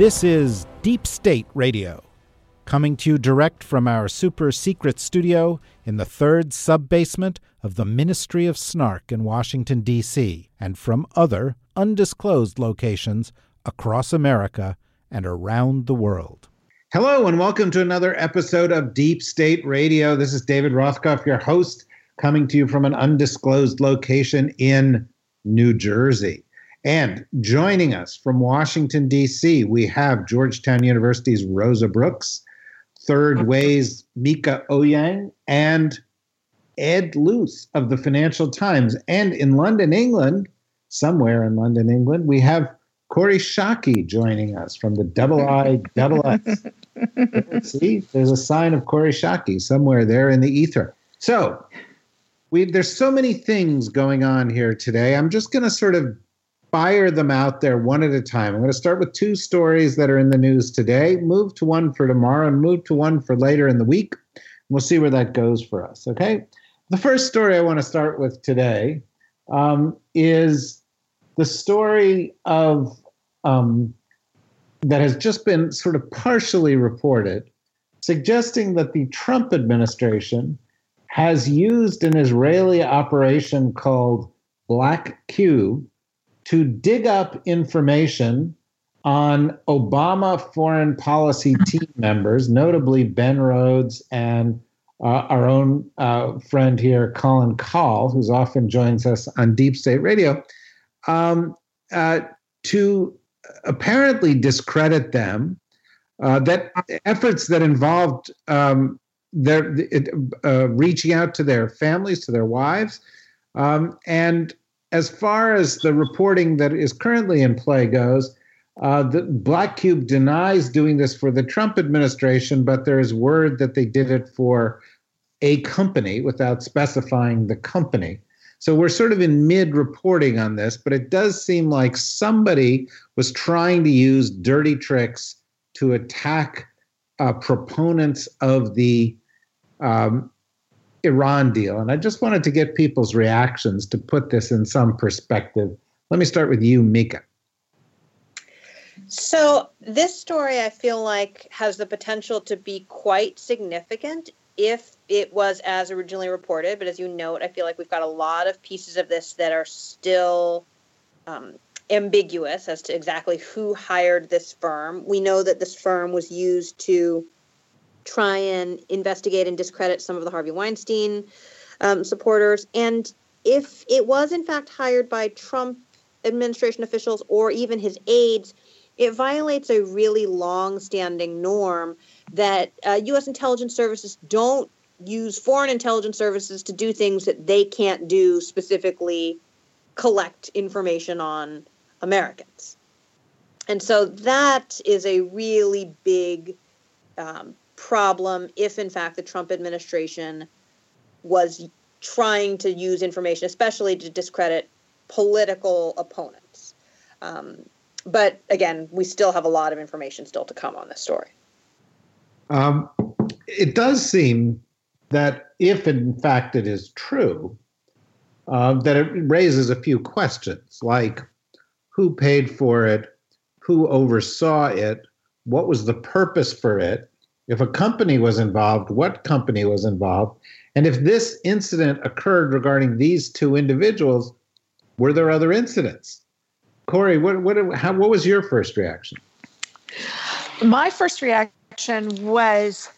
This is Deep State Radio, coming to you direct from our super secret studio in the third sub basement of the Ministry of Snark in Washington, D.C., and from other undisclosed locations across America and around the world. Hello, and welcome to another episode of Deep State Radio. This is David Rothkopf, your host, coming to you from an undisclosed location in New Jersey. And joining us from Washington, D.C., we have Georgetown University's Rosa Brooks, Third Way's Mieke Eoyang, and Ed Luce of the Financial Times. And in London, England, somewhere in London, England, we have Kori Schake joining us from the Double I Double S. See, there's a sign of Kori Schake somewhere there in the ether. So, we there's so many things going on here today. I'm just going to sort of fire them out there one at a time. I'm going to start with two stories that are in the news today, move to one for tomorrow, and move to one for later in the week. We'll see where that goes for us. Okay. The first story I want to start with today um, is the story of um, that has just been sort of partially reported, suggesting that the Trump administration has used an Israeli operation called Black Cube to dig up information on Obama foreign policy team members, notably Ben Rhodes and uh, our own uh, friend here, Colin Kahl, who's often joins us on Deep State Radio, um, uh, to apparently discredit them. Uh, that efforts that involved um, their uh, reaching out to their families, to their wives, um, and as far as the reporting that is currently in play goes, uh, the Black Cube denies doing this for the Trump administration, but there is word that they did it for a company without specifying the company. So we're sort of in mid reporting on this, but it does seem like somebody was trying to use dirty tricks to attack uh, proponents of the um, Iran deal. And I just wanted to get people's reactions to put this in some perspective. Let me start with you, Mieke. So, this story I feel like has the potential to be quite significant if it was as originally reported. But as you note, I feel like we've got a lot of pieces of this that are still um, ambiguous as to exactly who hired this firm. We know that this firm was used to try and investigate and discredit some of the Harvey Weinstein um, supporters. And if it was in fact hired by Trump administration officials or even his aides, it violates a really long-standing norm that uh, U.S. intelligence services don't use foreign intelligence services to do things that they can't do, specifically collect information on Americans. And so that is a really big um, problem if, in fact, the Trump administration was trying to use information, especially to discredit political opponents. Um, but again, we still have a lot of information still to come on this story. Um, it does seem that if, in fact, it is true, uh, that it raises a few questions like who paid for it, who oversaw it, what was the purpose for it, if a company was involved, what company was involved, and if this incident occurred regarding these two individuals, were there other incidents? Kori, what what how, what was your first reaction? My first reaction was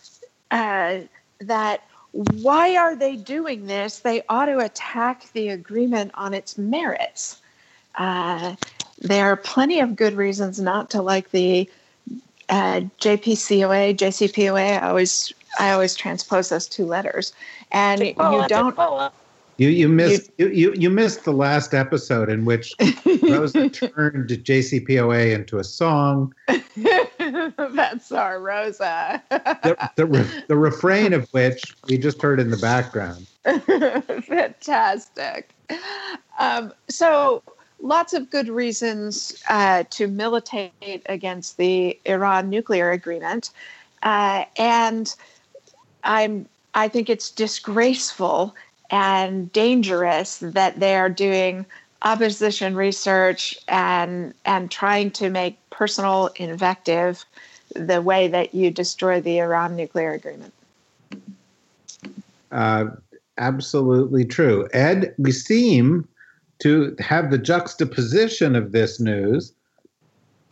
uh, that why are they doing this? They ought to attack the agreement on its merits. Uh, there are plenty of good reasons not to like the uh, JPCOA, JCPOA. I always I always transpose those two letters, and you don't. You you missed you, you, you missed the last episode in which Rosa turned JCPOA into a song. That's our Rosa. the, the, re- the refrain of which we just heard in the background. Fantastic. Um, so, lots of good reasons uh, to militate against the Iran nuclear agreement, uh, and I'm I think it's disgraceful and dangerous that they are doing opposition research and and trying to make personal invective the way that you destroy the Iran nuclear agreement. Uh, absolutely true. Ed, we seem to have the juxtaposition of this news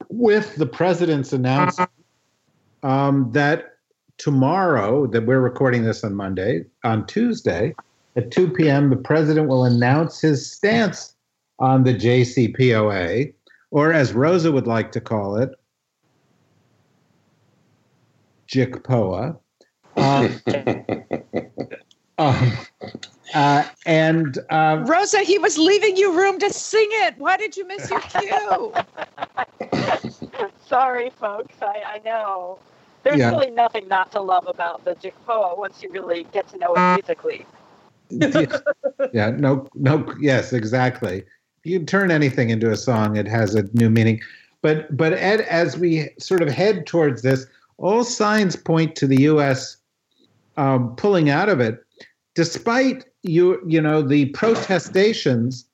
with the president's announcement um, that tomorrow, that we're recording this on Monday, on Tuesday at 2 p.m., the president will announce his stance on the JCPOA, or as Rosa would like to call it, JICPOA. Um, um, uh, and uh, Rosa, he was leaving you room to sing it. Why did you miss your cue? Sorry, folks. I, I know. There's Yeah. really nothing not to love about the Jikpoa once you really get to know it musically. yeah, no, no, yes, exactly. You turn anything into a song; it has a new meaning. But, but Ed, as we sort of head towards this, all signs point to the U.S. Um, pulling out of it, despite you, you know, the protestations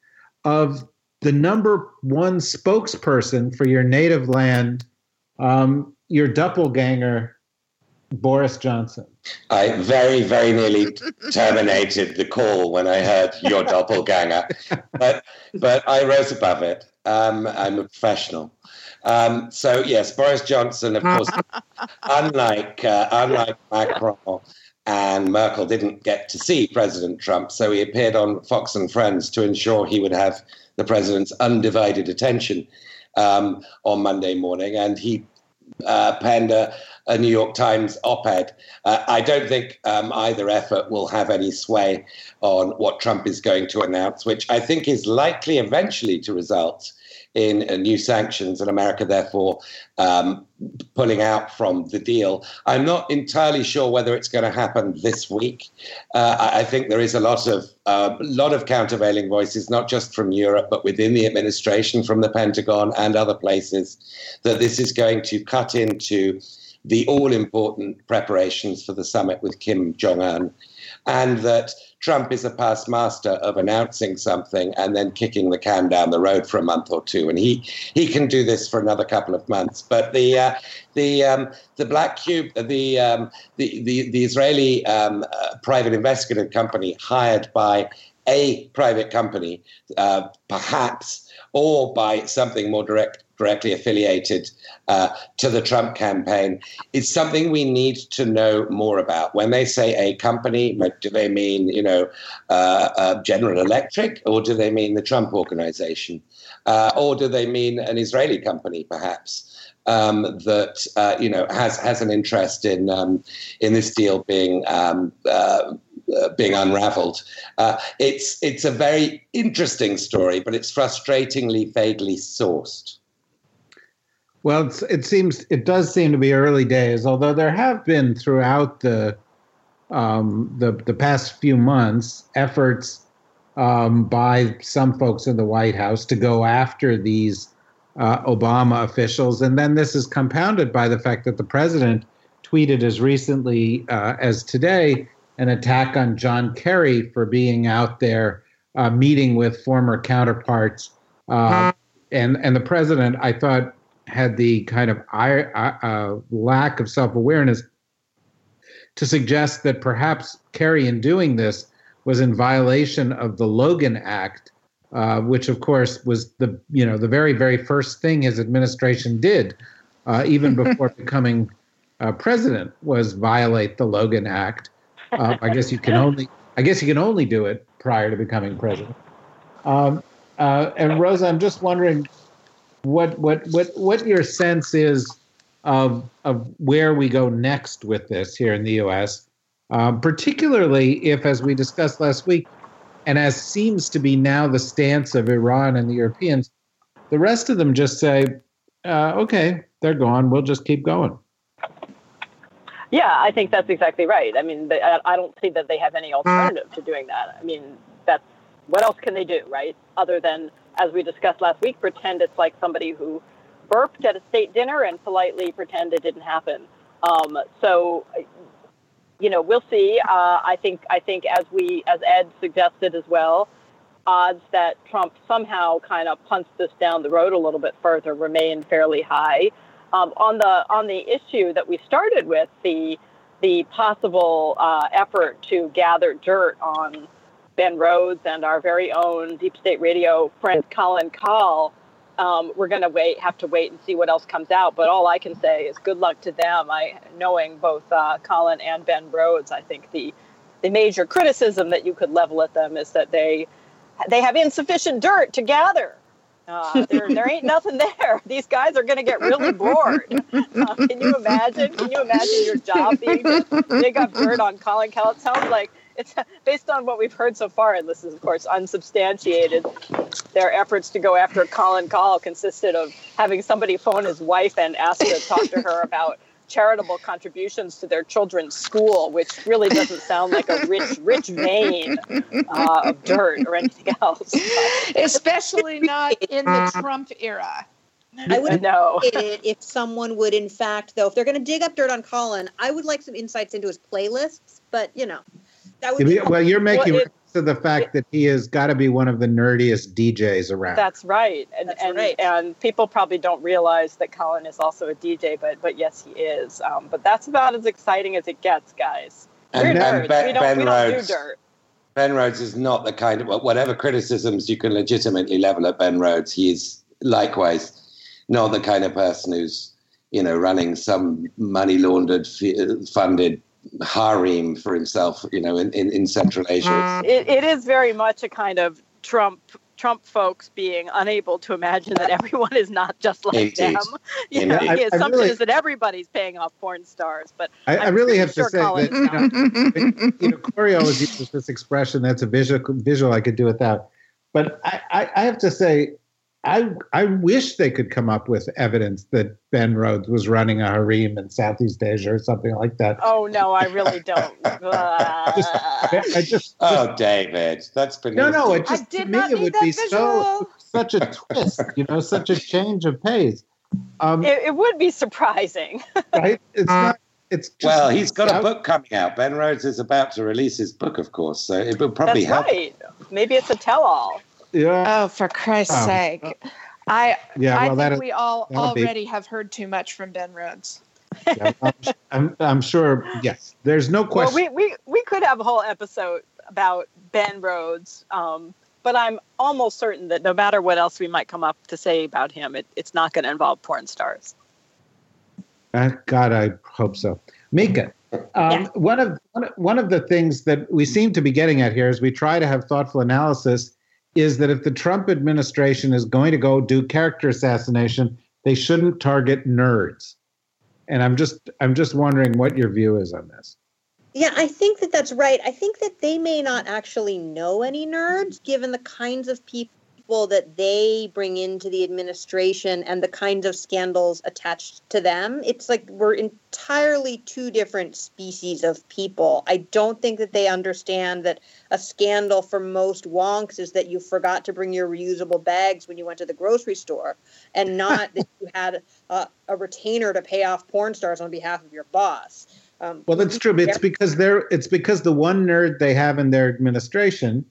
of the number one spokesperson for your native land, um, your doppelganger, Boris Johnson. I very, very nearly terminated the call when I heard your doppelganger, but but I rose above it. Um, I'm a professional. Um, so yes, Boris Johnson, of course, unlike uh, unlike Macron and Merkel, didn't get to see President Trump, so he appeared on Fox and Friends to ensure he would have the president's undivided attention um, on Monday morning, and he uh, penned a, a New York Times op-ed. Uh, I don't think um, either effort will have any sway on what Trump is going to announce, which I think is likely eventually to result in uh, new sanctions and America, therefore, um, pulling out from the deal. I'm not entirely sure whether it's going to happen this week. Uh, I, think there is a lot of a lot of countervailing voices, not just from Europe, but within the administration, from the Pentagon and other places, that this is going to cut into the all important preparations for the summit with Kim Jong un, and that Trump is a past master of announcing something and then kicking the can down the road for a month or two, and he he can do this for another couple of months. But the uh, the um, the Black Cube, the um, the, the the Israeli um, uh, private investigative company hired by a private company, uh, perhaps, or by something more direct, directly affiliated uh, to the Trump campaign, It's something we need to know more about. When they say a company, do they mean you know uh, uh, General Electric, or do they mean the Trump organization, uh, or do they mean an Israeli company, perhaps? Um, that uh, you know has has an interest in um, in this deal being um, uh, uh, being unraveled. Uh, it's it's a very interesting story, but it's frustratingly vaguely sourced. Well, it's, it seems it does seem to be early days, although there have been throughout the um, the the past few months efforts um, by some folks in the White House to go after these uh, Obama officials, and then this is compounded by the fact that the president tweeted as recently uh, as today an attack on John Kerry for being out there uh, meeting with former counterparts, uh, and and the president I thought had the kind of uh, lack of self awareness to suggest that perhaps Kerry, in doing this, was in violation of the Logan Act, uh, which, of course, was the you know the very very first thing his administration did, uh, even before becoming uh, president, was violate the Logan Act. Uh, I guess you can only I guess you can only do it prior to becoming president. Um, uh, and Rosa, I'm just wondering what what what what your sense is of of where we go next with this here in the U.S., um, particularly if, as we discussed last week, and as seems to be now the stance of Iran and the Europeans, the rest of them just say, uh, okay, they're gone. We'll just keep going. Yeah, I think that's exactly right. I mean, I don't see that they have any alternative to doing that. I mean, that's what else can they do, right? Other than, as we discussed last week, pretend it's like somebody who burped at a state dinner and politely pretend it didn't happen. Um, so, you know, we'll see. Uh, I think I think as we as Ed suggested as well, odds that Trump somehow kind of punts this down the road a little bit further remain fairly high. Um, on the on the issue that we started with, the the possible uh, effort to gather dirt on Ben Rhodes and our very own Deep State Radio friend Colin Kahl. Um, we're going to wait, have to wait and see what else comes out. But all I can say is good luck to them. I knowing both uh, Colin and Ben Rhodes, I think the the major criticism that you could level at them is that they they have insufficient dirt to gather. Uh, there, there ain't nothing there. These guys are going to get really bored. Uh, can you imagine? Can you imagine your job being to dig up dirt on Colin Kahl? It sounds like it's based on what we've heard so far, and this is of course unsubstantiated. Their efforts to go after Colin Kahl consisted of having somebody phone his wife and ask to talk to her about charitable contributions to their children's school, which really doesn't sound like a rich, rich vein uh, of dirt or anything else. Especially not in the Trump era. I would know it if someone would, in fact, though, if they're going to dig up dirt on Colin, I would like some insights into his playlists. But you know, that would. Be- well, you're making well, it, to the fact that he has got to be one of the nerdiest DJs around. That's right, and That's and, right. and people probably don't realize that Colin is also a DJ, but but yes, he is. Um, but that's about as exciting as it gets, guys. And, We're and nerds. Ben, we don't, ben we don't Rhodes, do dirt. Ben Rhodes is not the kind of whatever criticisms you can legitimately level at Ben Rhodes. He is likewise not the kind of person who's you know running some money laundered funded harem for himself, you know, in, in, in Central Asia. Mm. It, it is very much a kind of Trump Trump folks being unable to imagine that everyone is not just like Indeed. them. You know, the I- I assumption really- is that everybody's paying off porn stars, but I, I really have sure to say Colin's that you know, you know, Kori always uses this expression. That's a visual visual I could do without. But I, I, I have to say, I I wish they could come up with evidence that Ben Rhodes was running a harem in Southeast Asia or something like that. Oh no, I really don't. Just- I just, Oh, David, that's beneath no, no. It just I to did me not it would that be so such a twist, you know, such a change of pace. Um, it, it would be surprising. right? It's not. It's just, Well, he's got a book coming out. Ben Rhodes is about to release his book, of course, so it will probably That's help. right. Maybe it's a tell-all. Yeah, Oh, for Christ's Oh. sake. I yeah. I think that is. we all that'll be- already have heard too much from Ben Rhodes. yeah, I'm, I'm, I'm sure. Yes, there's no Well, question. we, we we could have a whole episode about Ben Rhodes, um, but I'm almost certain that no matter what else we might come up to say about him, it, it's not going to involve porn stars. Uh, God, I hope so. Mieke, um, Yeah. one of one of- the things that we seem to be getting at here is we try to have thoughtful analysis, is that if the Trump administration is going to go do character assassination, they shouldn't target nerds. And I'm just I'm just wondering what your view is on this. Yeah, I think that that's right. I think that they may not actually know any nerds, given the kinds of people that they bring into the administration and the kinds of scandals attached to them. It's like we're entirely two different species of people. I don't think that they understand that a scandal for most wonks is that you forgot to bring your reusable bags when you went to the grocery store, and not that you had a, a retainer to pay off porn stars on behalf of your boss. Um, Well, that's true. It's because they're it's because the one nerd they have in their administration,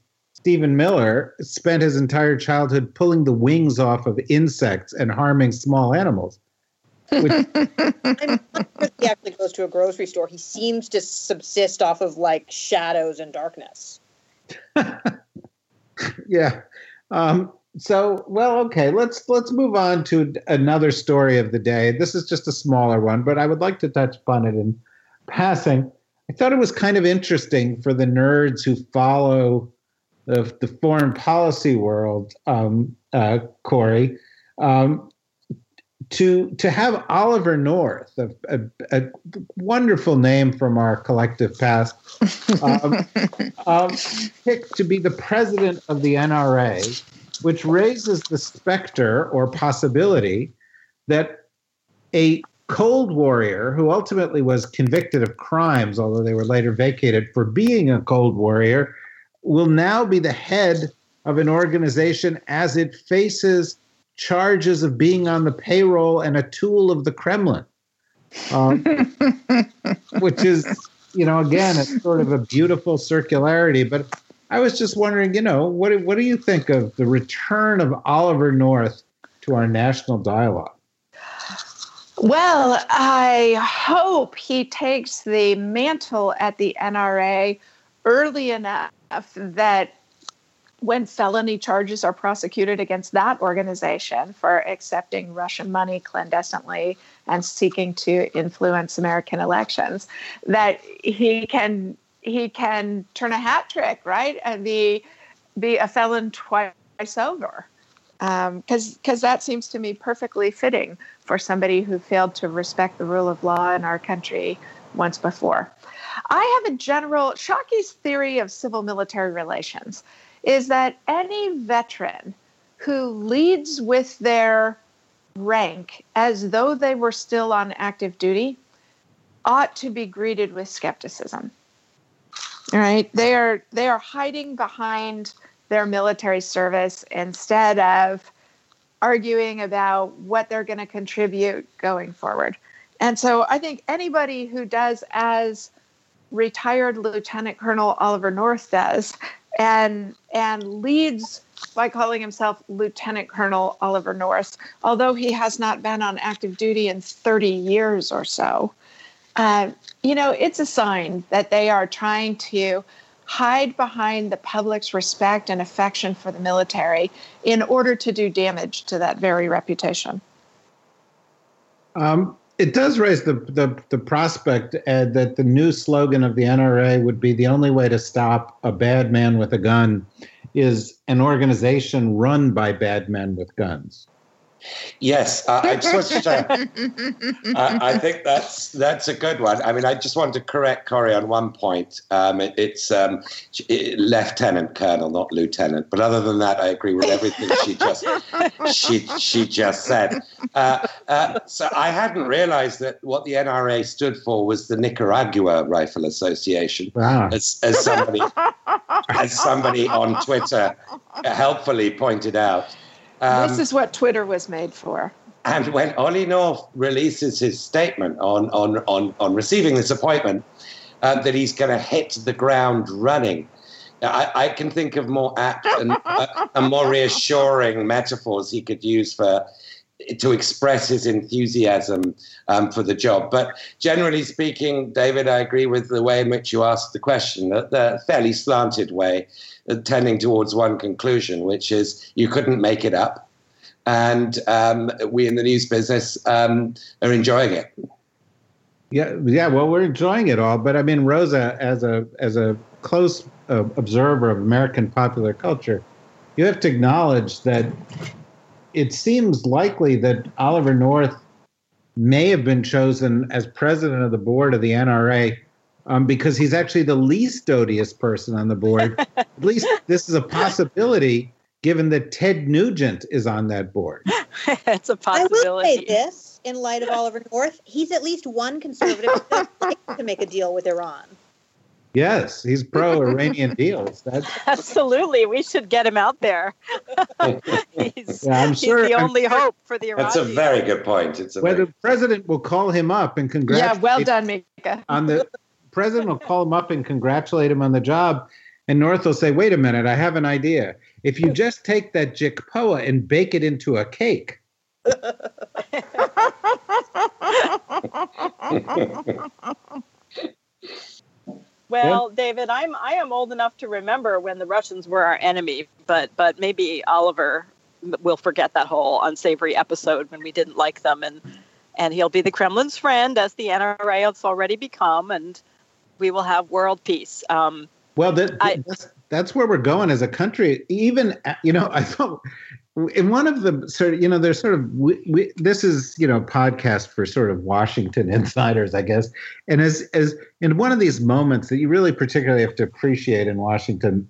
Stephen Miller, spent his entire childhood pulling the wings off of insects and harming small animals. Which, I'm not sure he actually goes to a grocery store. He seems to subsist off of like shadows and darkness. yeah. Um, so, well, okay. Let's let's move on to another story of the day. This is just a smaller one, but I would like to touch upon it in passing. I thought it was kind of interesting for the nerds who follow the, the foreign policy world, um, uh, Kori, um, to to have Oliver North, a, a, a wonderful name from our collective past, um, um, picked to be the president of the NRA, which raises the specter or possibility that a Cold Warrior, who ultimately was convicted of crimes, although they were later vacated for being a Cold Warrior, will now be the head of an organization as it faces charges of being on the payroll and a tool of the Kremlin, um, which is, you know, again, it's sort of a beautiful circularity. But I was just wondering, you know, what what do you think of the return of Oliver North to our national dialogue? Well, I hope he takes the mantle at the NRA early enough that when felony charges are prosecuted against that organization for accepting Russian money clandestinely and seeking to influence American elections, that he can he can turn a hat trick, right, and be be a felon twice over, because um, because that seems to me perfectly fitting for somebody who failed to respect the rule of law in our country once before. I have a general Schake's theory of civil military relations is that any veteran who leads with their rank as though they were still on active duty ought to be greeted with skepticism. All right, they are they are hiding behind their military service instead of arguing about what they're going to contribute going forward. And so I think anybody who does as retired Lieutenant Colonel Oliver North does and and leads by calling himself Lieutenant Colonel Oliver North, although he has not been on active duty in 30 years or so. Uh, you know, it's a sign that they are trying to hide behind the public's respect and affection for the military in order to do damage to that very reputation. Um, it does raise the the, the prospect uh, that the new slogan of the NRA would be the only way to stop a bad man with a gun is an organization run by bad men with guns. Yes, uh, I just uh, I, I, think that's that's a good one. I mean, I just wanted to correct Kori on one point. Um, it, it's um, it, Lieutenant Colonel, not Lieutenant. But other than that, I agree with everything she just she she just said. Uh, uh, so I hadn't realised that what the NRA stood for was the Nicaragua Rifle Association. Wow. As, as somebody as somebody on Twitter helpfully pointed out. Um, this is what Twitter was made for. And when Ollie North releases his statement on, on, on, on receiving this appointment, uh, that he's going to hit the ground running, I, I, can think of more apt and, uh, and more reassuring metaphors he could use for to express his enthusiasm um, for the job. But generally speaking, David, I agree with the way in which you asked the question, the, the fairly slanted way tending towards one conclusion, which is you couldn't make it up. And um, we in the news business um, are enjoying it. Yeah, yeah. Well, we're enjoying it all, but I mean, Rosa, as a as a close uh, observer of American popular culture, you have to acknowledge that it seems likely that Oliver North may have been chosen as president of the board of the NRA um, because he's actually the least odious person on the board. At least this is a possibility, given that Ted Nugent is on that board. it's a possibility. I will say this in light of Oliver North: he's at least one conservative to make a deal with Iran. Yes, he's pro Iranian deals. That's absolutely. We should get him out there. he's, yeah, I'm sure, he's the I'm only sure. hope for the Iran. That's a very good point. It's whether the president will call him up and congratulate. Yeah, well done, Mieke. on the president will call him up and congratulate him on the job. And North will say, wait a minute, I have an idea. If you just take that jikpoa and bake it into a cake. Well, David, I'm I am old enough to remember when the Russians were our enemy, but but maybe Oliver will forget that whole unsavory episode when we didn't like them and and he'll be the Kremlin's friend as the NRA has already become and we will have world peace. Um, well, the, I, this, that's where we're going as a country. Even you know, I thought in one of the sort of you know, there's sort of we, we, this is you know podcast for sort of Washington insiders, I guess. And as as in one of these moments that you really particularly have to appreciate in Washington,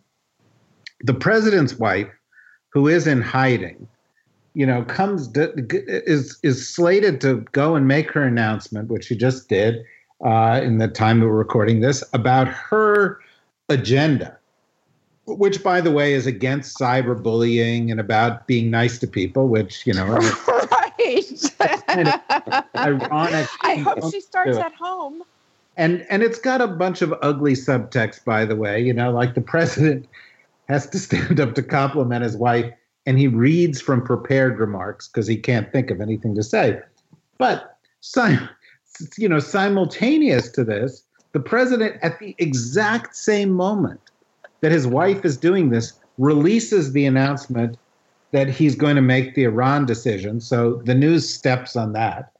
the president's wife, who is in hiding, you know, comes is is slated to go and make her announcement, which she just did uh, in the time we're recording this, about her agenda which by the way is against cyberbullying and about being nice to people which you know right. Kind of ironic. I hope she starts at home. And and it's got a bunch of ugly subtext by the way you know like the president has to stand up to compliment his wife and he reads from prepared remarks because he can't think of anything to say. But you know simultaneous to this the president at the exact same moment that his wife is doing this, releases the announcement that he's going to make the Iran decision. So the news steps on that.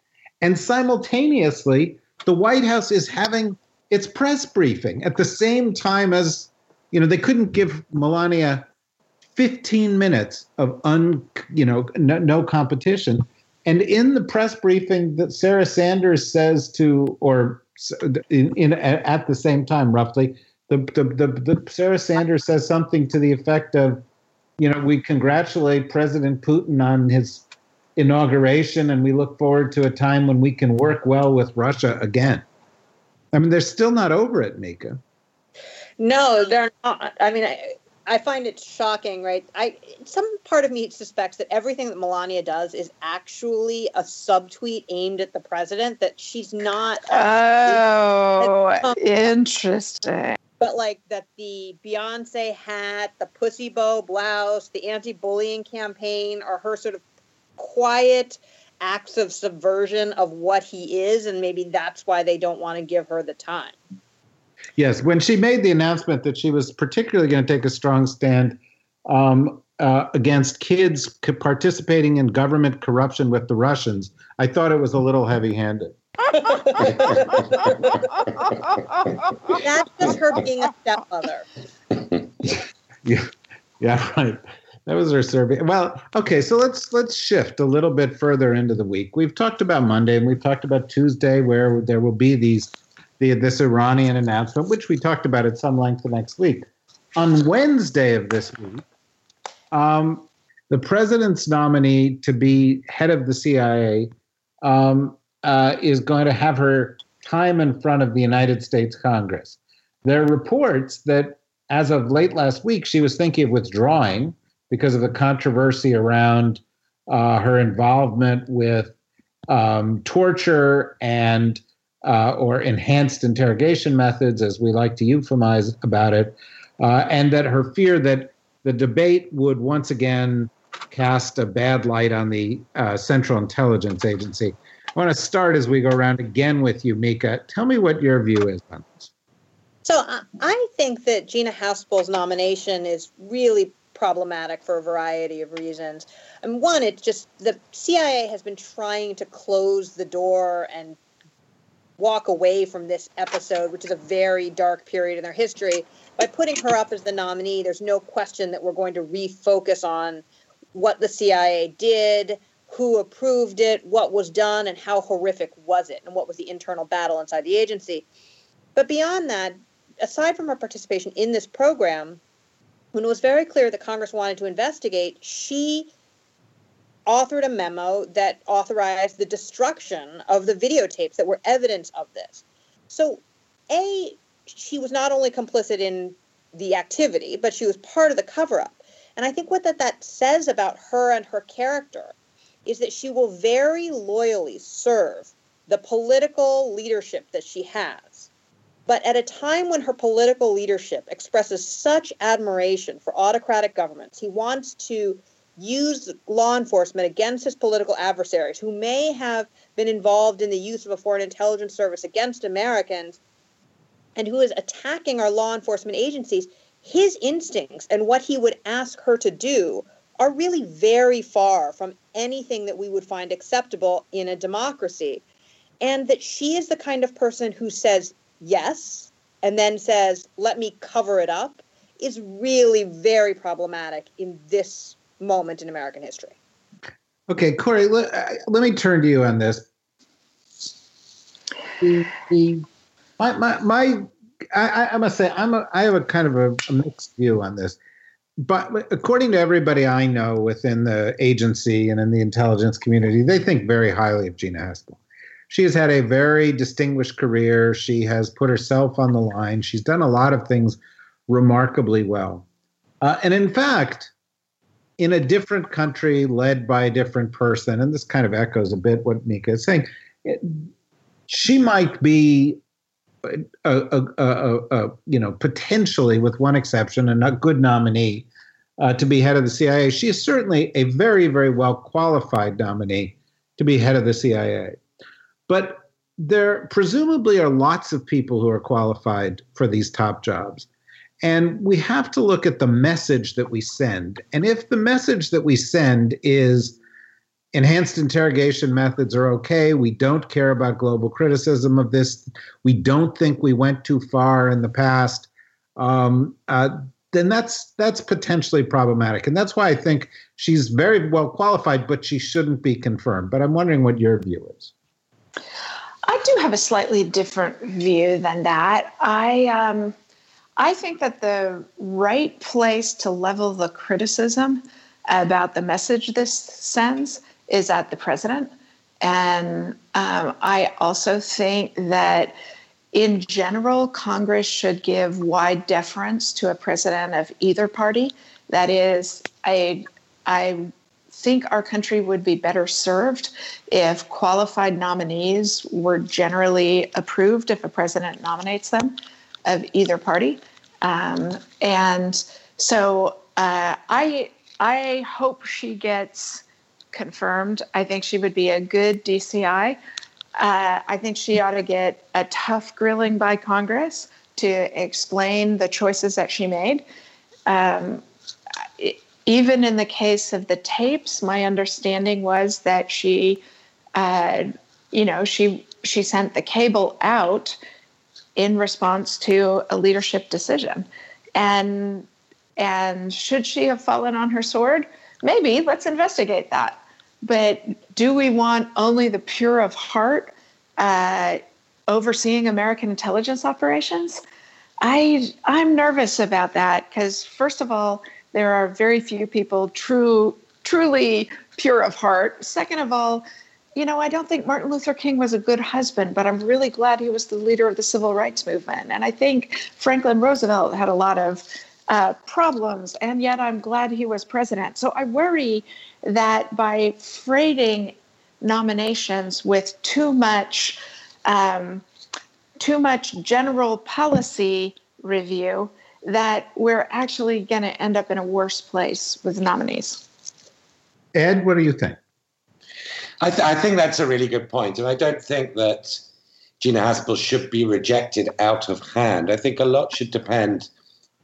And simultaneously, the White House is having its press briefing at the same time as, you know, they couldn't give Melania 15 minutes of un, you know, no, no competition. And in the press briefing that Sarah Sanders says to, or in, in at the same time, roughly, the, the, the, the Sarah Sanders says something to the effect of, you know, we congratulate President Putin on his inauguration and we look forward to a time when we can work well with Russia again. I mean, they're still not over it, Mieke. No, they're not. I mean, I, I find it shocking, right? I some part of me suspects that everything that Melania does is actually a subtweet aimed at the president. That she's not. Oh, interesting but like that the Beyonce hat, the pussy bow blouse, the anti-bullying campaign are her sort of quiet acts of subversion of what he is, and maybe that's why they don't want to give her the time. Yes, when she made the announcement that she was particularly going to take a strong stand um, uh, against kids participating in government corruption with the Russians, I thought it was a little heavy-handed. That's just her being a stepmother. yeah, yeah, right. That was her survey. Well, okay, so let's let's shift a little bit further into the week. We've talked about Monday and we've talked about Tuesday, where there will be these the this Iranian announcement, which we talked about at some length the next week. On Wednesday of this week, um, the president's nominee to be head of the CIA um, uh, is going to have her time in front of the United States Congress. There are reports that as of late last week, she was thinking of withdrawing because of the controversy around uh, her involvement with um, torture and uh, or enhanced interrogation methods, as we like to euphemize about it, uh, and that her fear that the debate would once again cast a bad light on the uh, Central Intelligence Agency. I want to start as we go around again with you, Mieke. Tell me what your view is on this. So I think that Gina Haspel's nomination is really problematic for a variety of reasons. And one, it's just the CIA has been trying to close the door and walk away from this episode, which is a very dark period in their history. By putting her up as the nominee, there's no question that we're going to refocus on what the CIA did, who approved it, what was done, and how horrific was it, and what was the internal battle inside the agency. But beyond that, aside from her participation in this program, when it was very clear that Congress wanted to investigate, she authored a memo that authorized the destruction of the videotapes that were evidence of this. So, A, she was not only complicit in the activity, but she was part of the cover up. And I think what that, that says about her and her character is that she will very loyally serve the political leadership that she has. But at a time when her political leadership expresses such admiration for autocratic governments, he wants to use law enforcement against his political adversaries who may have been involved in the use of a foreign intelligence service against Americans and who is attacking our law enforcement agencies. His instincts and what he would ask her to do are really very far from anything that we would find acceptable in a democracy. And that she is the kind of person who says yes and then says, let me cover it up is really very problematic in this moment in American history. Okay, Kori, let, uh, let me turn to you on this. My, my, my I, I must say, I'm a, I have a kind of a, a mixed view on this. But according to everybody I know within the agency and in the intelligence community, they think very highly of Gina Haspel. She has had a very distinguished career. She has put herself on the line. She's done a lot of things remarkably well. Uh, and in fact, in a different country led by a different person, and this kind of echoes a bit what Mieke is saying, it, she might be a, a, a, you know potentially, with one exception, a good nominee uh, to be head of the CIA. She is certainly a very very well qualified nominee to be head of the CIA, but there presumably are lots of people who are qualified for these top jobs. And we have to look at the message that we send. And if the message that we send is enhanced interrogation methods are okay, we don't care about global criticism of this, we don't think we went too far in the past, um, uh, then that's that's potentially problematic. And that's why I think she's very well qualified, but she shouldn't be confirmed. But I'm wondering what your view is. I do have a slightly different view than that. I um, I think that the right place to level the criticism about the message this sends is at the president. And um, I also think that in general, Congress should give wide deference to a president of either party. That is, I, I think our country would be better served if qualified nominees were generally approved if a president nominates them of either party. Um, and so uh, I I hope she gets confirmed. I think she would be a good DCI. Uh, I think she ought to get a tough grilling by Congress to explain the choices that she made. Um, it, even in the case of the tapes, my understanding was that she, uh, you know, she she sent the cable out in response to a leadership decision. And and should she have fallen on her sword? Maybe. Let's investigate that. But do we want only the pure of heart uh, overseeing American intelligence operations? I I'm nervous about that because first of all, there are very few people true truly pure of heart. Second of all, you know, I don't think Martin Luther King was a good husband, but I'm really glad he was the leader of the civil rights movement. And I think Franklin Roosevelt had a lot of uh, problems, and yet I'm glad he was president. So I worry that by freighting nominations with too much, um, too much general policy review, that we're actually going to end up in a worse place with nominees. Ed, what do you think? I, th- I, think that's a really good point. point, and I don't think that Gina Haspel should be rejected out of hand. I think a lot should depend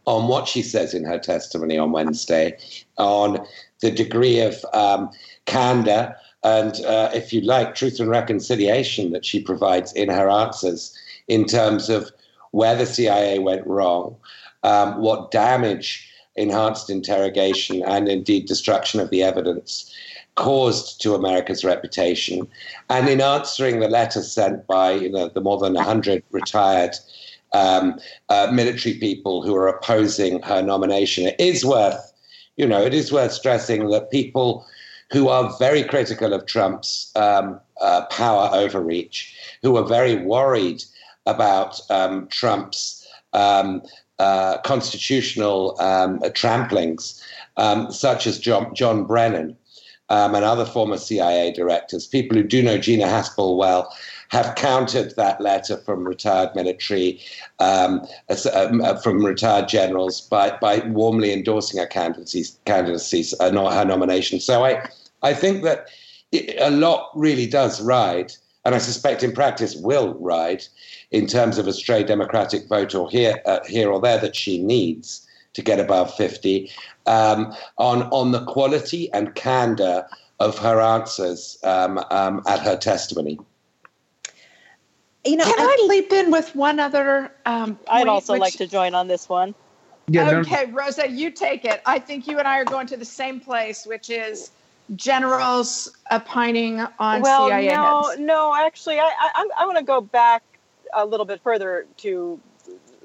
on what she says in her testimony on Wednesday, on the degree of um, candor and, uh, if you like, truth and reconciliation that she provides in her answers in terms of where the CIA went wrong, um, what damage enhanced interrogation and indeed destruction of the evidence caused to America's reputation. And in answering the letter sent by you know, the more than 100 retired um, uh, military people who are opposing her nomination, it is worth, you know, it is worth stressing that people who are very critical of Trump's um, uh, power overreach, who are very worried about um, Trump's um, uh, constitutional um, tramplings, um, such as John, John Brennan, um, and other former CIA directors, people who do know Gina Haspel well, have countered that letter from retired military, um, uh, from retired generals by, by warmly endorsing her candidacy, candidacy uh, her nomination. So I, I think that a lot really does ride, and I suspect in practice will ride, in terms of a stray Democratic vote or here, uh, here or there that she needs to get above 50 um, on, on the quality and candor of her answers um, um, at her testimony. You know, can I, I leap in with one other? Um, I'd also which, like to join on this one. Yeah, no- okay, Rosa, you take it. I think you and I are going to the same place, which is generals opining on well, CIA no, heads. no. Actually, I I, I want to go back a little bit further to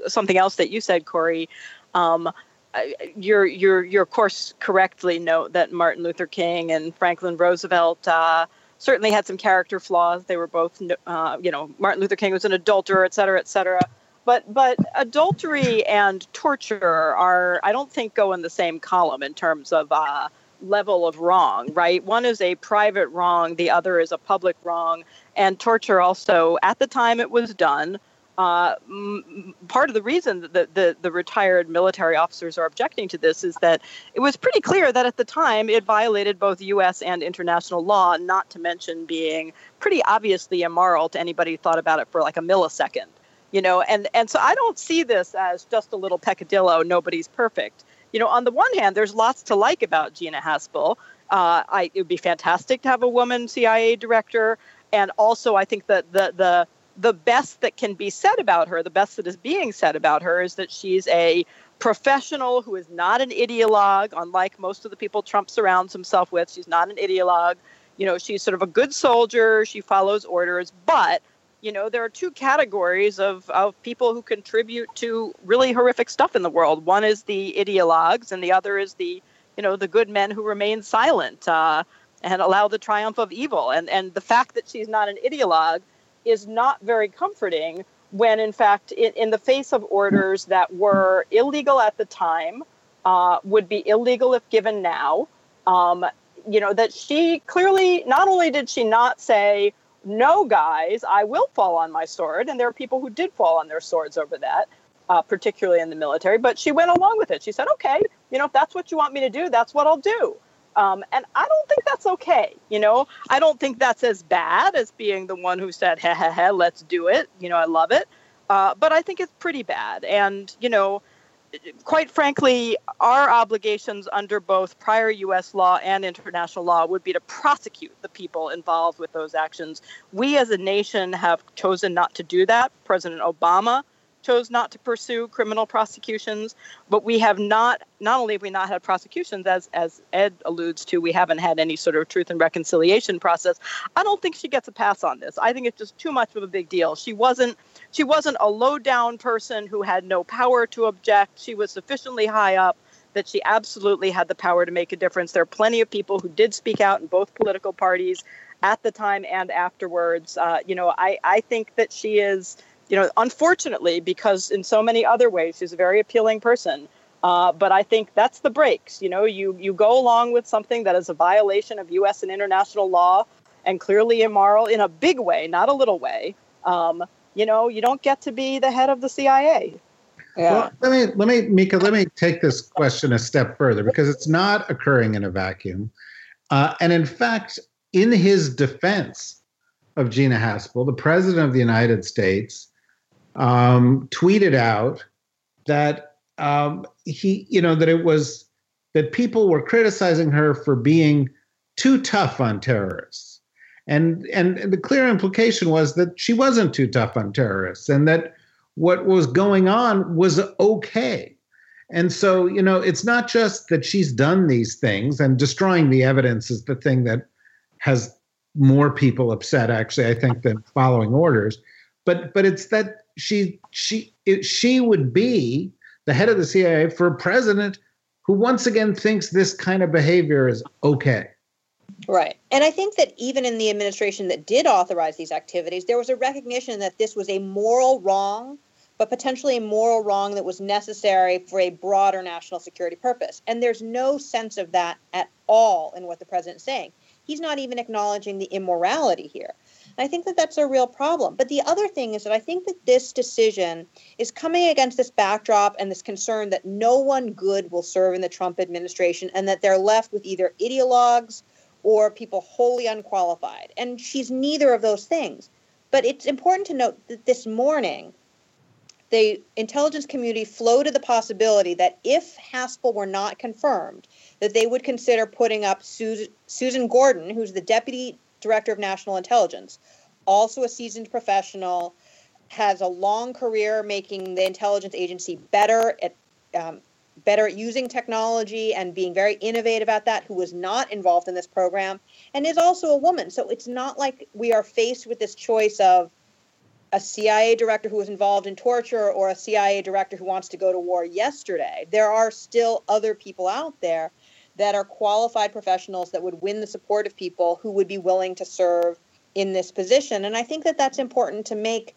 something else that you said, Kori. Um, I- you're you're you're of course correctly note that Martin Luther King and Franklin Roosevelt uh, certainly had some character flaws. They were both, uh, you know, Martin Luther King was an adulterer, et cetera, et cetera. But but adultery and torture are I don't think go in the same column in terms of uh, level of wrong, right? One is a private wrong, the other is a public wrong, and torture also at the time it was done. Uh, m- part of the reason that the, the, the retired military officers are objecting to this is that it was pretty clear that at the time it violated both U.S. and international law, not to mention being pretty obviously immoral to anybody who thought about it for like a millisecond. You know, and, and so I don't see this as just a little peccadillo, nobody's perfect. You know, on the one hand, there's lots to like about Gina Haspel. Uh, I, it would be fantastic to have a woman CIA director. And also, I think that the, the, the best that can be said about her, the best that is being said about her, is that she's a professional who is not an ideologue, unlike most of the people Trump surrounds himself with. She's not an ideologue. You know, she's sort of a good soldier. She follows orders. But, you know, there are two categories of, of people who contribute to really horrific stuff in the world. One is the ideologues, and the other is the, you know, the good men who remain silent uh, and allow the triumph of evil. And, and the fact that she's not an ideologue is not very comforting when, in fact, in, in the face of orders that were illegal at the time, uh, would be illegal if given now. Um, you know, that she clearly, not only did she not say, no, guys, I will fall on my sword, and there are people who did fall on their swords over that, uh, particularly in the military, but she went along with it. She said, okay, you know, if that's what you want me to do, that's what I'll do. Um, and I don't think that's okay. You know, I don't think that's as bad as being the one who said, "Ha ha ha, let's do it." You know, I love it, uh, but I think it's pretty bad. And you know, quite frankly, our obligations under both prior U.S. law and international law would be to prosecute the people involved with those actions. We, as a nation, have chosen not to do that. President Obama chose not to pursue criminal prosecutions, but we have not. Not only have we not had prosecutions, as as Ed alludes to, we haven't had any sort of truth and reconciliation process. I don't think she gets a pass on this. I think it's just too much of a big deal. She wasn't. She wasn't a low down person who had no power to object. She was sufficiently high up that she absolutely had the power to make a difference. There are plenty of people who did speak out in both political parties at the time and afterwards. Uh, you know, I, I think that she is you know, unfortunately, because in so many other ways she's a very appealing person. Uh, but I think that's the breaks. You know, you you go along with something that is a violation of U.S. and international law and clearly immoral in a big way, not a little way. Um, you know, you don't get to be the head of the CIA. Yeah. Well, let me let me Mieke, let me take this question a step further because it's not occurring in a vacuum. Uh, and in fact, in his defense of Gina Haspel, the president of the United States um, tweeted out that um, he, you know, that it was that people were criticizing her for being too tough on terrorists, and and the clear implication was that she wasn't too tough on terrorists, and that what was going on was okay. And so, you know, it's not just that she's done these things and destroying the evidence is the thing that has more people upset, actually, I think, than following orders. But but it's that she she she would be the head of the CIA for a president who once again thinks this kind of behavior is okay. Right. And I think that even in the administration that did authorize these activities, there was a recognition that this was a moral wrong, but potentially a moral wrong that was necessary for a broader national security purpose. And there's no sense of that at all in what the president's saying. He's not even acknowledging the immorality here. I think that that's a real problem. But the other thing is that I think that this decision is coming against this backdrop and this concern that no one good will serve in the Trump administration and that they're left with either ideologues or people wholly unqualified. And she's neither of those things. But it's important to note that this morning, the intelligence community floated the possibility that if Haspel were not confirmed, that they would consider putting up Susan, Susan Gordon, who's the deputy director of national intelligence, also a seasoned professional, has a long career making the intelligence agency better at um, better at using technology and being very innovative at that, who was not involved in this program and is also a woman. So it's not like we are faced with this choice of a CIA director who was involved in torture or a CIA director who wants to go to war yesterday. There are still other people out there that are qualified professionals that would win the support of people who would be willing to serve in this position. And I think that that's important to make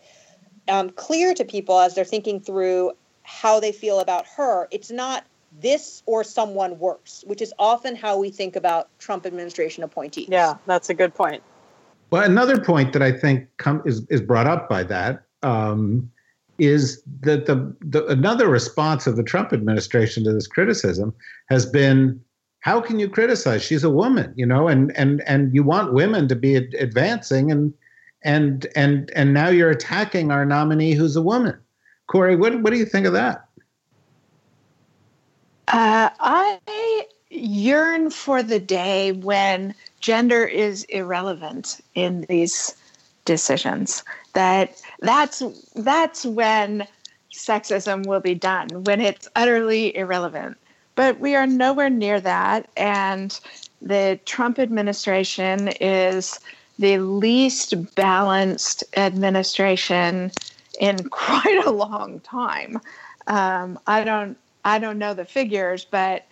um, clear to people as they're thinking through how they feel about her. It's not this or someone worse, which is often how we think about Trump administration appointees. Yeah, that's a good point. Well, another point that I think come, is is brought up by that um, is that the, the another response of the Trump administration to this criticism has been, how can you criticize? She's a woman, you know, and and and you want women to be ad- advancing, and and and and now you're attacking our nominee who's a woman. Kori, what what do you think of that? Uh, I yearn for the day when gender is irrelevant in these decisions. That that's that's when sexism will be done when it's utterly irrelevant. But we are nowhere near that, and the Trump administration is the least balanced administration in quite a long time. Um, I don't I don't know the figures, but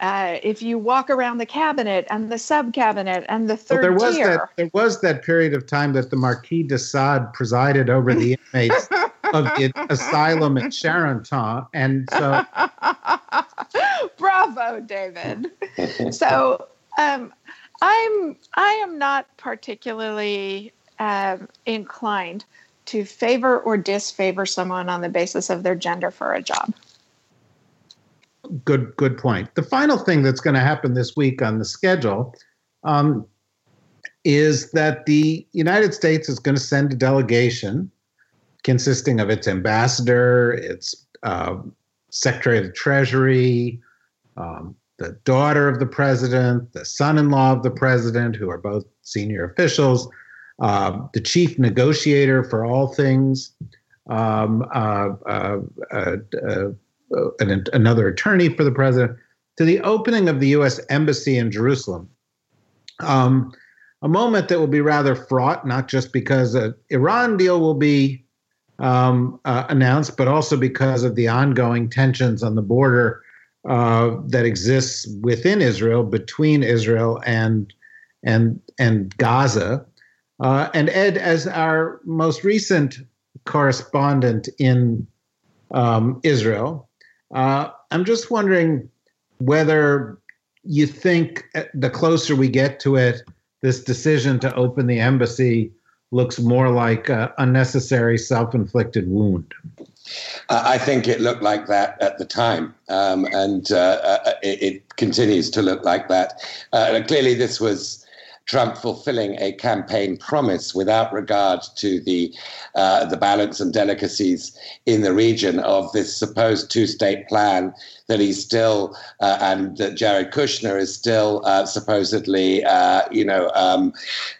uh, if you walk around the cabinet and the sub cabinet and the third well, there was tier, that there was that period of time that the Marquis de Sade presided over the inmates of the asylum at Charenton, and so bravo, David. so um, I'm I am not particularly um, inclined to favor or disfavor someone on the basis of their gender for a job. Good, good point. The final thing that's going to happen this week on the schedule um, is that the United States is going to send a delegation consisting of its ambassador, its uh, secretary of the Treasury, um, the daughter of the president, the son-in-law of the president, who are both senior officials, uh, the chief negotiator for all things, um, uh, uh, uh, uh an, another attorney for the president, to the opening of the U.S. Embassy in Jerusalem. Um, a moment that will be rather fraught, not just because an Iran deal will be um, uh, announced, but also because of the ongoing tensions on the border uh, that exists within Israel, between Israel and and and Gaza. Uh, and Ed, as our most recent correspondent in um, Israel, uh, I'm just wondering whether you think uh, the closer we get to it, this decision to open the embassy looks more like an unnecessary self-inflicted wound. I think it looked like that at the time, um, and uh, uh, it, it, continues to look like that. Uh, clearly, this was Trump fulfilling a campaign promise without regard to the uh, the balance and delicacies in the region of this supposed two-state plan that he's still uh, and that Jared Kushner is still uh, supposedly, uh, you know, um,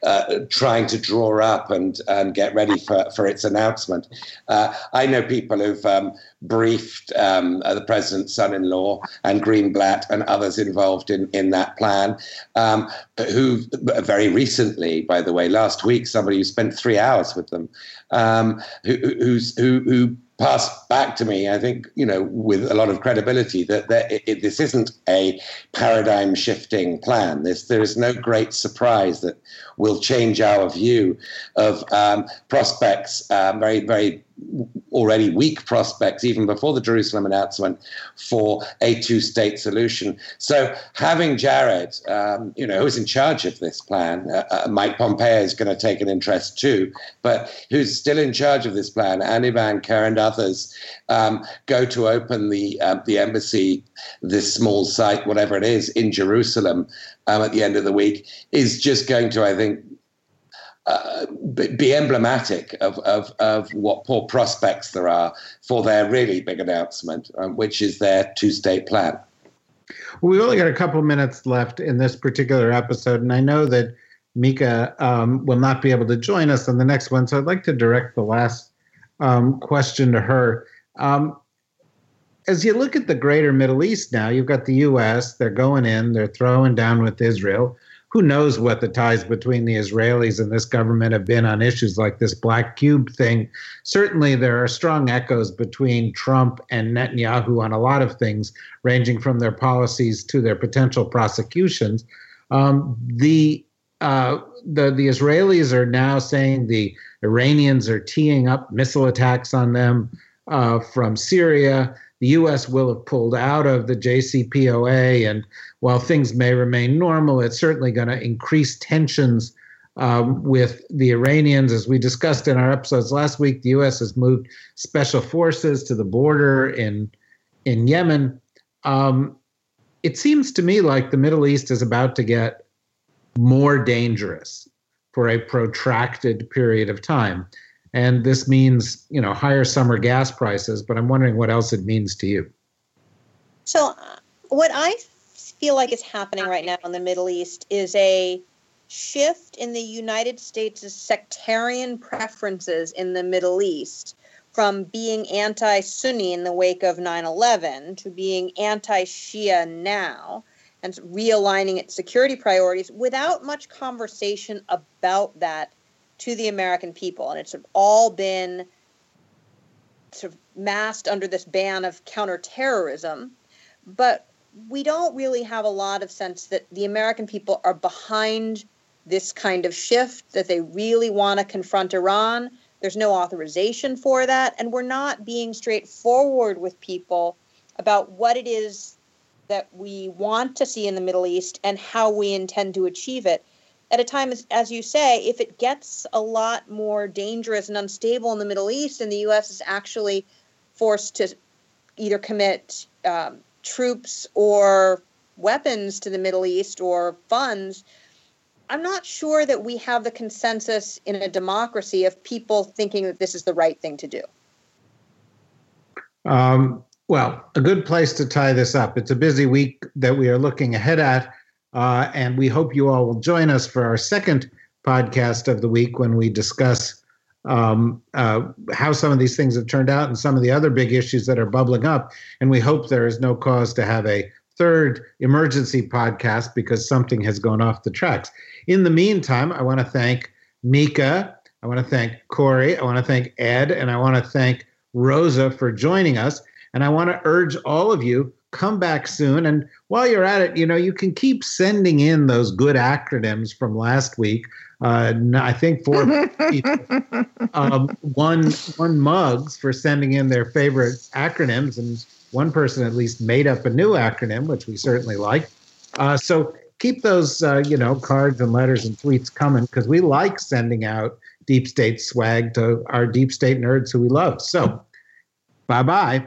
uh, trying to draw up and and get ready for for its announcement. Uh, I know people who've um, briefed um, the president's son-in-law and Greenblatt and others involved in in that plan, um, who very recently, by the way, last week, somebody who spent three hours with them, um, who, who's who who passed back to me, I think, you know, with a lot of credibility, that, that it, this isn't a paradigm shifting plan. This, there is no great surprise that will change our view of um, prospects, um, very, very already weak prospects, even before the Jerusalem announcement, for a two state solution. So having Jared, um, you know, who's in charge of this plan, uh, uh, Mike Pompeo is going to take an interest too, but who's still in charge of this plan, and Kerr and others um, go to open the, uh, the embassy, this small site, whatever it is, in Jerusalem um, at the end of the week, is just going to, I think, uh, be emblematic of, of, of what poor prospects there are for their really big announcement, um, which is their two state plan. Well, we've only got a couple minutes left in this particular episode, and I know that Mieke um, will not be able to join us on the next one, so I'd like to direct the last um, question to her. Um, as you look at the greater Middle East now, you've got the U.S., they're going in, they're throwing down with Israel. Who knows what the ties between the Israelis and this government have been on issues like this black cube thing? Certainly, there are strong echoes between Trump and Netanyahu on a lot of things, ranging from their policies to their potential prosecutions. Um, the uh, the the Israelis are now saying the Iranians are teeing up missile attacks on them uh, from Syria. The U.S. will have pulled out of the JCPOA, and while things may remain normal, it's certainly going to increase tensions um, with the Iranians. As we discussed in our episodes last week, the U.S. has moved special forces to the border in in Yemen. Um, it seems to me like the Middle East is about to get more dangerous for a protracted period of time. And this means, you know, higher summer gas prices, but I'm wondering what else it means to you. So, uh, what I feel like is happening right now in the Middle East is a shift in the United States' sectarian preferences in the Middle East from being anti Sunni in the wake of 9 11 to being anti Shia now and realigning its security priorities without much conversation about that to the American people. And it's all been sort of masked under this ban of counterterrorism. But we don't really have a lot of sense that the American people are behind this kind of shift, that they really want to confront Iran. There's no authorization for that. And we're not being straightforward with people about what it is that we want to see in the Middle East and how we intend to achieve it. At a time, as, as you say, if it gets a lot more dangerous and unstable in the Middle East, and the U.S. is actually forced to either commit um, troops or weapons to the Middle East or funds, I'm not sure that we have the consensus in a democracy of people thinking that this is the right thing to do. Um, well, a good place to tie this up. It's a busy week that we are looking ahead at, uh, and we hope you all will join us for our second podcast of the week when we discuss um, uh, how some of these things have turned out and some of the other big issues that are bubbling up. And we hope there is no cause to have a third emergency podcast because something has gone off the tracks. In the meantime, I want to thank Mieke. I want to thank Kori. I want to thank Ed. And I want to thank Rosa for joining us. And I want to urge all of you come back soon. And while you're at it, you know, you can keep sending in those good acronyms from last week. Uh, I think four people, um, one one mugs for sending in their favorite acronyms, and one person at least made up a new acronym, which we certainly like. Uh, so keep those, uh, you know, cards and letters and tweets coming because we like sending out deep state swag to our deep state nerds who we love. So, bye bye.